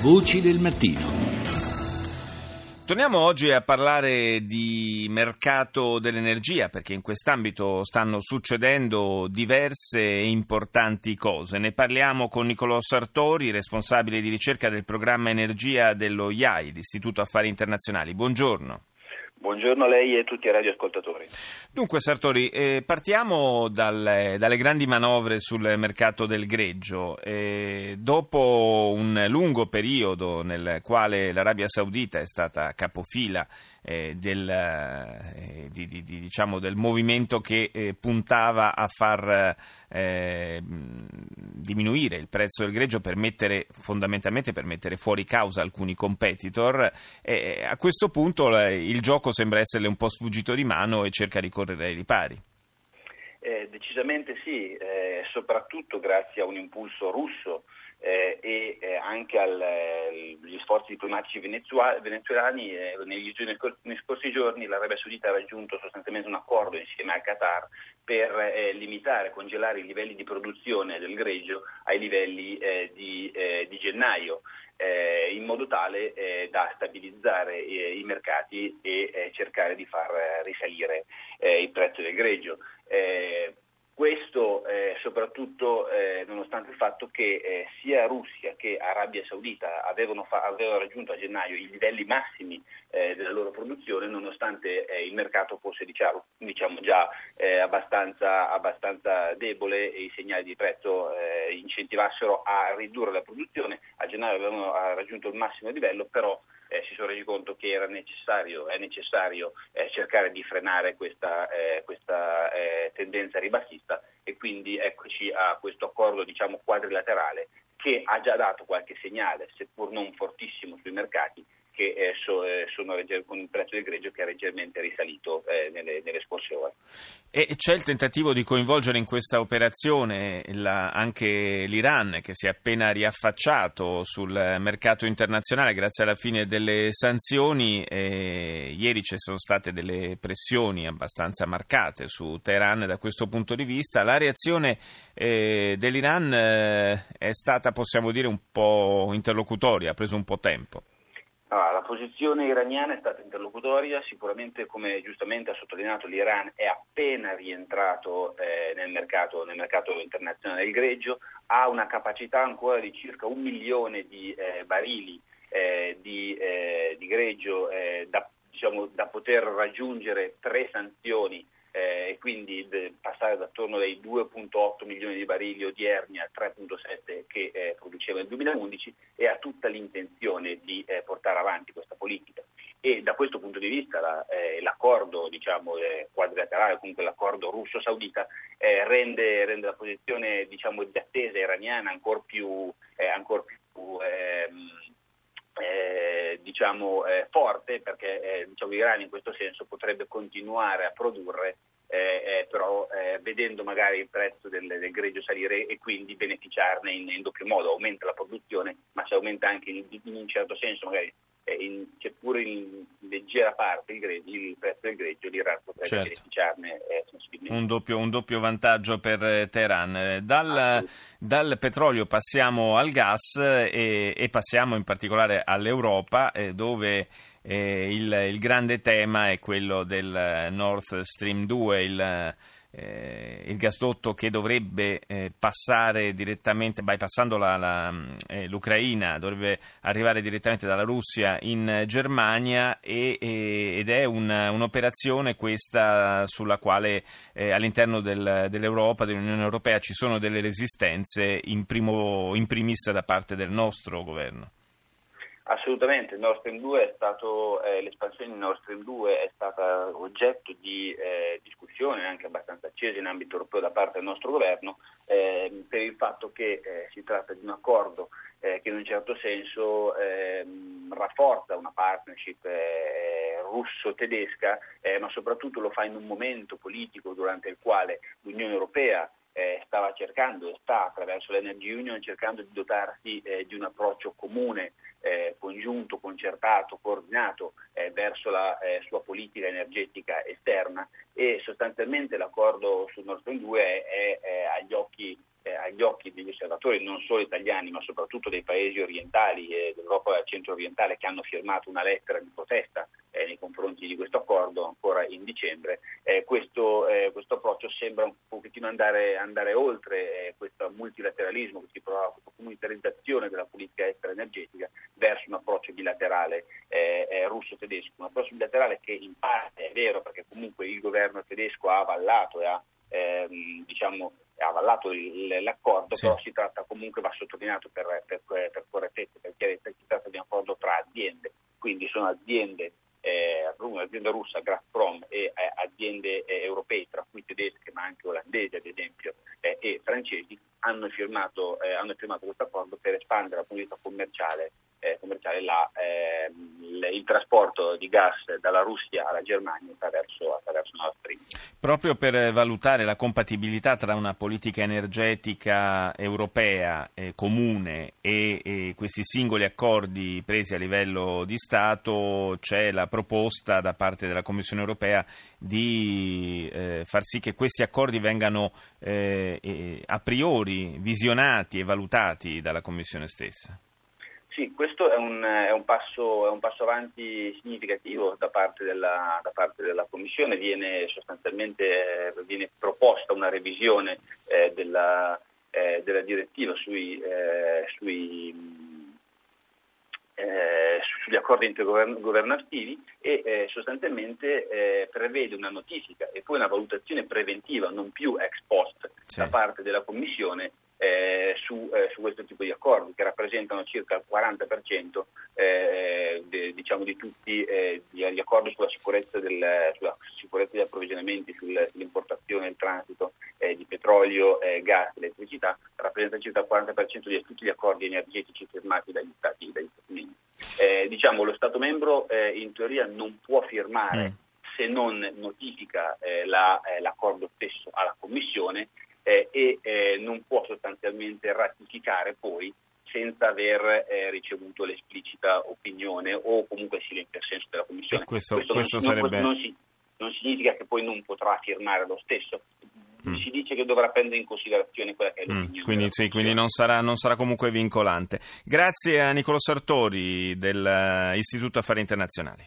Voci del mattino. Torniamo oggi a parlare di mercato dell'energia perché in quest'ambito stanno succedendo diverse e importanti cose. Ne parliamo con Nicolò Sartori, responsabile di ricerca del programma Energia dello IAI, l'Istituto Affari Internazionali. Buongiorno. Buongiorno a lei e a tutti i radioascoltatori. Dunque Sartori, eh, partiamo dal, dalle grandi manovre sul mercato del greggio. Eh, dopo un lungo periodo nel quale l'Arabia Saudita è stata capofila eh, del, eh, di, di, di, diciamo, del, movimento che eh, puntava a far eh, diminuire il prezzo del greggio per mettere, fondamentalmente per mettere fuori causa alcuni competitor, a questo punto il gioco sembra esserle un po' sfuggito di mano e cerca di correre ai ripari. Eh, decisamente sì, eh, soprattutto grazie a un impulso russo eh, e eh, anche agli eh, sforzi diplomatici venezuelani. Eh, negli, nei scorsi giorni l'Arabia Saudita ha raggiunto sostanzialmente un accordo insieme al Qatar per limitare, congelare i livelli di produzione del greggio ai livelli di, di, gennaio. In modo tale da stabilizzare i mercati e cercare di far risalire il prezzo del greggio. Questo eh, soprattutto eh, nonostante il fatto che eh, sia Russia che Arabia Saudita avevano, fa- avevano, raggiunto a gennaio i livelli massimi eh, della loro produzione, nonostante eh, il mercato fosse diciamo, diciamo già eh, abbastanza, abbastanza, debole e i segnali di prezzo incentivassero a ridurre la produzione. A gennaio avevano raggiunto il massimo livello, però eh, si sono resi conto che era necessario, è necessario eh, cercare di frenare questa, eh, questa eh, tendenza ribassista e quindi eccoci a questo accordo diciamo, quadrilaterale che ha già dato qualche segnale, seppur non fortissimo sui mercati, che eh, eh, sono con il prezzo del greggio che è leggermente risalito eh, nelle, nelle, scorse ore. E c'è il tentativo di coinvolgere in questa operazione la, anche l'Iran che si è appena riaffacciato sul mercato internazionale grazie alla fine delle sanzioni. ieri ci sono state delle pressioni abbastanza marcate su Teheran da questo punto di vista. La reazione eh, dell'Iran eh, è stata, possiamo dire, un po' interlocutoria, ha preso un po' tempo. Allora, la posizione iraniana è stata interlocutoria, sicuramente come giustamente ha sottolineato l'Iran è appena rientrato eh, nel, mercato, nel, mercato, internazionale del greggio, ha una capacità ancora di circa un milione di eh, barili eh, di, eh, di, greggio eh, da, diciamo, da poter raggiungere tre sanzioni eh, e quindi de, passare da attorno ai 2.8 milioni di barili odierni al 3.7 che eh, produceva nel 2011 e ha tutta l'intenzione di eh, portare avanti questa politica. E da questo punto di vista la, eh, l'accordo diciamo, eh, quadrilaterale, comunque l'accordo russo-saudita, eh, rende, rende, la posizione diciamo, di attesa iraniana ancora più, ancor più ehm, eh, diciamo, eh, forte perché eh, diciamo, l'Iran in questo senso potrebbe continuare a produrre eh, eh, però eh, vedendo magari il prezzo del, del, greggio salire e quindi beneficiarne in, in, doppio modo, aumenta la produzione ma si aumenta anche in, in un certo senso magari in, seppur in leggera parte il, greggio, il prezzo del greggio l'Iran potrebbe certo. beneficiarne. Un doppio, un doppio, vantaggio per eh, Teheran. Eh, dal, ah, dal, petrolio passiamo al gas e, e passiamo in particolare all'Europa eh, dove eh, il, il, grande tema è quello del Nord Stream 2, il eh, il gasdotto che dovrebbe eh, passare direttamente, bypassando la, la, eh, l'Ucraina, dovrebbe arrivare direttamente dalla Russia in Germania e, e, ed è un, un'operazione questa sulla quale eh, all'interno del, dell'Europa, dell'Unione Europea, ci sono delle resistenze in, primo, in primis da parte del nostro governo. Assolutamente, Nord Stream 2 è stato, eh, l'espansione di Nord Stream 2 è stata oggetto di eh, discussione anche abbastanza accesa in ambito europeo da parte del nostro governo eh, per il fatto che eh, si tratta di un accordo eh, che in un certo senso ehm, rafforza una partnership eh, russo-tedesca, ma soprattutto lo fa in un momento politico durante il quale l'Unione Europea eh, stava cercando e sta attraverso l'Energy Union cercando di dotarsi eh, di un approccio comune, eh, congiunto, concertato, coordinato eh, verso la eh, sua politica energetica esterna. E sostanzialmente l'accordo sul Nord Stream 2 è, è agli occhi eh, agli occhi degli osservatori non solo italiani ma soprattutto dei paesi orientali e dell'Europa centro-orientale che hanno firmato una lettera di protesta eh, nei confronti di questo accordo ancora in dicembre, eh, questo, eh, questo, approccio sembra un pochettino andare, andare oltre eh, questo multilateralismo, questa comunitarizzazione della politica estera energetica verso un approccio bilaterale eh, russo-tedesco, un approccio bilaterale che in parte è vero perché comunque il governo tedesco ha avallato e ha ehm, diciamo, avallato il, l'accordo, sì. però si tratta comunque, va sottolineato per, per, per correttezza, perché si tratta di un accordo tra aziende, quindi sono aziende, eh, un'azienda russa, Gazprom, e eh, aziende eh, europee, tra cui tedesche ma anche olandesi ad esempio, eh, e francesi, hanno firmato, eh, hanno firmato questo accordo per espandere la politica commerciale eh, commerciale la, eh, il, trasporto di gas dalla Russia alla Germania attraverso. Proprio per valutare la compatibilità tra una politica energetica europea eh, comune e, e, questi singoli accordi presi a livello di Stato c'è la proposta da parte della Commissione europea di eh, far sì che questi accordi vengano eh, a priori visionati e valutati dalla Commissione stessa. Sì, questo è un, è, un passo, è un, passo, avanti significativo da parte della, da parte della Commissione, viene sostanzialmente viene proposta una revisione eh, della, eh, della, direttiva sui, eh, sui, eh, sugli accordi intergovernativi e eh, sostanzialmente eh, prevede una notifica e poi una valutazione preventiva, non più ex post, sì. da parte della Commissione eh, su, eh, su, questo tipo di accordi che rappresentano circa il 40% eh, de, diciamo di tutti eh, gli accordi sulla sicurezza, del, sulla sicurezza degli approvvigionamenti, sul, sull'importazione e il transito eh, di petrolio, eh, gas, elettricità, rappresenta circa il 40% di tutti gli accordi energetici firmati dagli Stati, dagli stati membri. diciamo lo Stato membro in teoria non può firmare mm. se non notifica la, l'accordo stesso alla Commissione eh, e eh, non può sostanzialmente ratificare poi senza aver eh, ricevuto l'esplicita opinione o comunque silenzio senso della Commissione. questo, questo, questo non, sarebbe... non, si, non, significa che poi non potrà firmare lo stesso. Mm. Si dice che dovrà prendere in considerazione quella che è mm. l'opinione. Mm. Quindi, sì, quindi non, sarà, non, sarà, comunque vincolante. Grazie a Nicolo Sartori dell'Istituto Affari Internazionali.